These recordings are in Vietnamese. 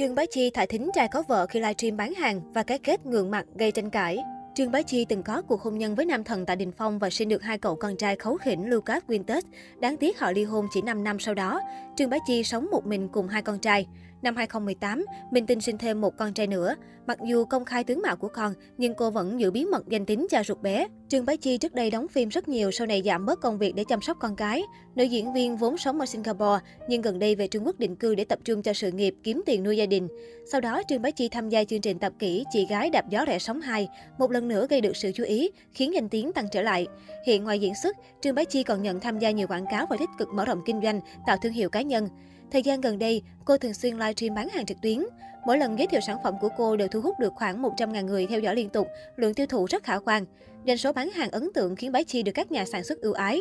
Trương Bá Chi, thả thính trai có vợ khi livestream bán hàng và cái kết ngượng mặt gây tranh cãi. Trương Bá Chi từng có cuộc hôn nhân với nam thần tại Đình Phong và sinh được hai cậu con trai khấu khỉnh Lucas Quintus. Đáng tiếc họ ly hôn chỉ 5 năm sau đó. Trương Bá Chi sống một mình cùng hai con trai. Năm 2018, Minh Tinh sinh thêm một con trai nữa. Mặc dù công khai tướng mạo của con, nhưng cô vẫn giữ bí mật danh tính cha ruột bé. Trương Bá Chi trước đây đóng phim rất nhiều, sau này giảm bớt công việc để chăm sóc con cái. Nữ diễn viên vốn sống ở Singapore, nhưng gần đây về Trung Quốc định cư để tập trung cho sự nghiệp, kiếm tiền nuôi gia đình. Sau đó, Trương Bá Chi tham gia chương trình tập kỹ Chị gái đạp gió rẻ sóng 2, một lần nữa gây được sự chú ý, khiến danh tiếng tăng trở lại. Hiện ngoài diễn xuất, Trương Bá Chi còn nhận tham gia nhiều quảng cáo và tích cực mở rộng kinh doanh, tạo thương hiệu cá nhân. Thời gian gần đây, cô thường xuyên livestream bán hàng trực tuyến. Mỗi lần giới thiệu sản phẩm của cô đều thu hút được khoảng 100.000 người theo dõi liên tục, lượng tiêu thụ rất khả quan. Doanh số bán hàng ấn tượng khiến Bái Chi được các nhà sản xuất ưu ái.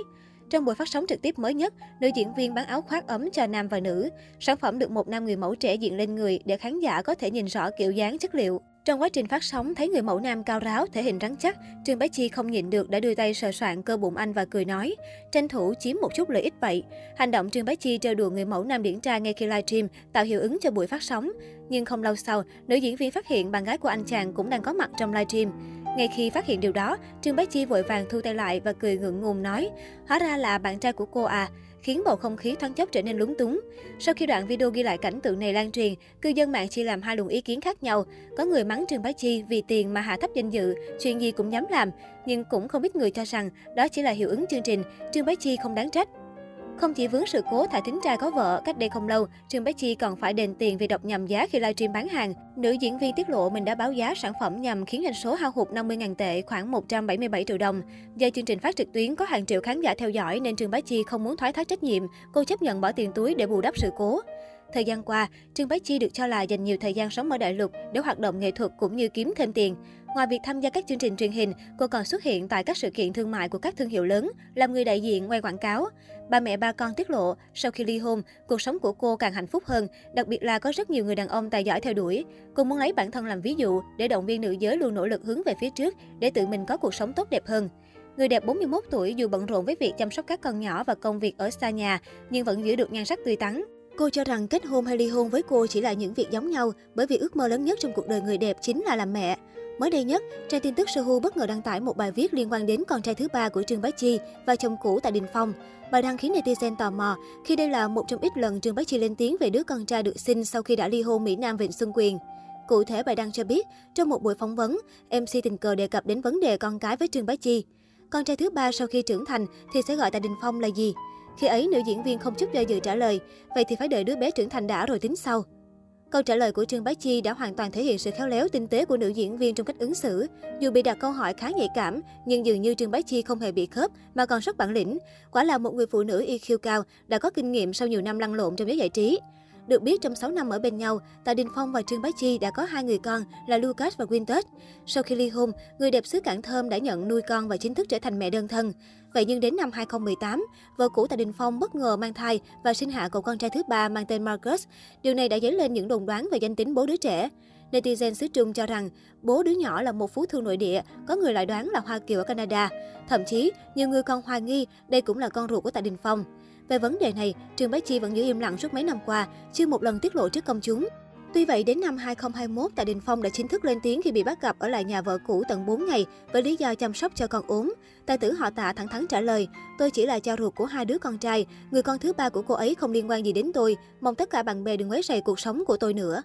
Trong buổi phát sóng trực tiếp mới nhất, nữ diễn viên bán áo khoác ấm cho nam và nữ. Sản phẩm được một nam người mẫu trẻ diện lên người để khán giả có thể nhìn rõ kiểu dáng chất liệu. Trong quá trình phát sóng, thấy người mẫu nam cao ráo, thể hình rắn chắc, Trương Bá Chi không nhịn được đã đưa tay sờ soạn cơ bụng anh và cười nói, tranh thủ chiếm một chút lợi ích vậy. Hành động Trương Bá Chi trêu đùa người mẫu nam điển trai ngay khi livestream tạo hiệu ứng cho buổi phát sóng. Nhưng không lâu sau, nữ diễn viên phát hiện bạn gái của anh chàng cũng đang có mặt trong livestream. Ngay khi phát hiện điều đó, Trương Bá Chi vội vàng thu tay lại và cười ngượng ngùng nói, hóa ra là bạn trai của cô à khiến bầu không khí thoáng chốc trở nên lúng túng. Sau khi đoạn video ghi lại cảnh tượng này lan truyền, cư dân mạng chia làm hai luồng ý kiến khác nhau. Có người mắng Trương Bá Chi vì tiền mà hạ thấp danh dự, chuyện gì cũng dám làm, nhưng cũng không ít người cho rằng đó chỉ là hiệu ứng chương trình, Trương Bá Chi không đáng trách. Không chỉ vướng sự cố thả thính trai có vợ, cách đây không lâu, Trương Bá Chi còn phải đền tiền vì đọc nhầm giá khi livestream bán hàng. Nữ diễn viên tiết lộ mình đã báo giá sản phẩm nhằm khiến doanh số hao hụt 50.000 tệ, khoảng 177 triệu đồng. Do chương trình phát trực tuyến có hàng triệu khán giả theo dõi nên Trương Bá Chi không muốn thoái thác trách nhiệm, cô chấp nhận bỏ tiền túi để bù đắp sự cố. Thời gian qua, Trương Bá Chi được cho là dành nhiều thời gian sống ở đại lục để hoạt động nghệ thuật cũng như kiếm thêm tiền. Ngoài việc tham gia các chương trình truyền hình, cô còn xuất hiện tại các sự kiện thương mại của các thương hiệu lớn, làm người đại diện quay quảng cáo. Ba mẹ ba con tiết lộ, sau khi ly hôn, cuộc sống của cô càng hạnh phúc hơn, đặc biệt là có rất nhiều người đàn ông tài giỏi theo đuổi. Cô muốn lấy bản thân làm ví dụ để động viên nữ giới luôn nỗ lực hướng về phía trước để tự mình có cuộc sống tốt đẹp hơn. Người đẹp 41 tuổi dù bận rộn với việc chăm sóc các con nhỏ và công việc ở xa nhà, nhưng vẫn giữ được nhan sắc tươi tắn. Cô cho rằng kết hôn hay ly hôn với cô chỉ là những việc giống nhau, bởi vì ước mơ lớn nhất trong cuộc đời người đẹp chính là làm mẹ. Mới đây nhất, trang tin tức Sohu bất ngờ đăng tải một bài viết liên quan đến con trai thứ ba của Trương Bá Chi và chồng cũ tại Đình Phong. Bài đăng khiến netizen tò mò khi đây là một trong ít lần Trương Bá Chi lên tiếng về đứa con trai được sinh sau khi đã ly hôn Mỹ Nam Vịnh Xuân Quyền. Cụ thể, bài đăng cho biết, trong một buổi phỏng vấn, MC tình cờ đề cập đến vấn đề con cái với Trương Bá Chi. Con trai thứ ba sau khi trưởng thành thì sẽ gọi tại Đình Phong là gì? Khi ấy, nữ diễn viên không chút do dự trả lời, vậy thì phải đợi đứa bé trưởng thành đã rồi tính sau. Câu trả lời của Trương Bá Chi đã hoàn toàn thể hiện sự khéo léo tinh tế của nữ diễn viên trong cách ứng xử. Dù bị đặt câu hỏi khá nhạy cảm, nhưng dường như Trương Bá Chi không hề bị khớp mà còn rất bản lĩnh. Quả là một người phụ nữ iq cao, đã có kinh nghiệm sau nhiều năm lăn lộn trong giới giải trí. Được biết trong 6 năm ở bên nhau, Tạ Đình Phong và Trương Bá Chi đã có hai người con là Lucas và Quintus. Sau khi ly hôn, người đẹp xứ Cảng Thơm đã nhận nuôi con và chính thức trở thành mẹ đơn thân. Vậy nhưng đến năm 2018, vợ cũ Tạ Đình Phong bất ngờ mang thai và sinh hạ cậu con trai thứ ba mang tên Marcus. Điều này đã dấy lên những đồn đoán về danh tính bố đứa trẻ. Netizen xứ Trung cho rằng bố đứa nhỏ là một phú thương nội địa, có người lại đoán là Hoa Kiều ở Canada. Thậm chí, nhiều người còn hoài nghi đây cũng là con ruột của Tạ Đình Phong. Về vấn đề này, Trương Bá Chi vẫn giữ im lặng suốt mấy năm qua, chưa một lần tiết lộ trước công chúng. Tuy vậy, đến năm 2021, Tạ Đình Phong đã chính thức lên tiếng khi bị bắt gặp ở lại nhà vợ cũ tận 4 ngày với lý do chăm sóc cho con ốm. Tài tử họ Tạ thẳng thắn trả lời, tôi chỉ là cha ruột của hai đứa con trai, người con thứ ba của cô ấy không liên quan gì đến tôi, mong tất cả bạn bè đừng quấy rầy cuộc sống của tôi nữa.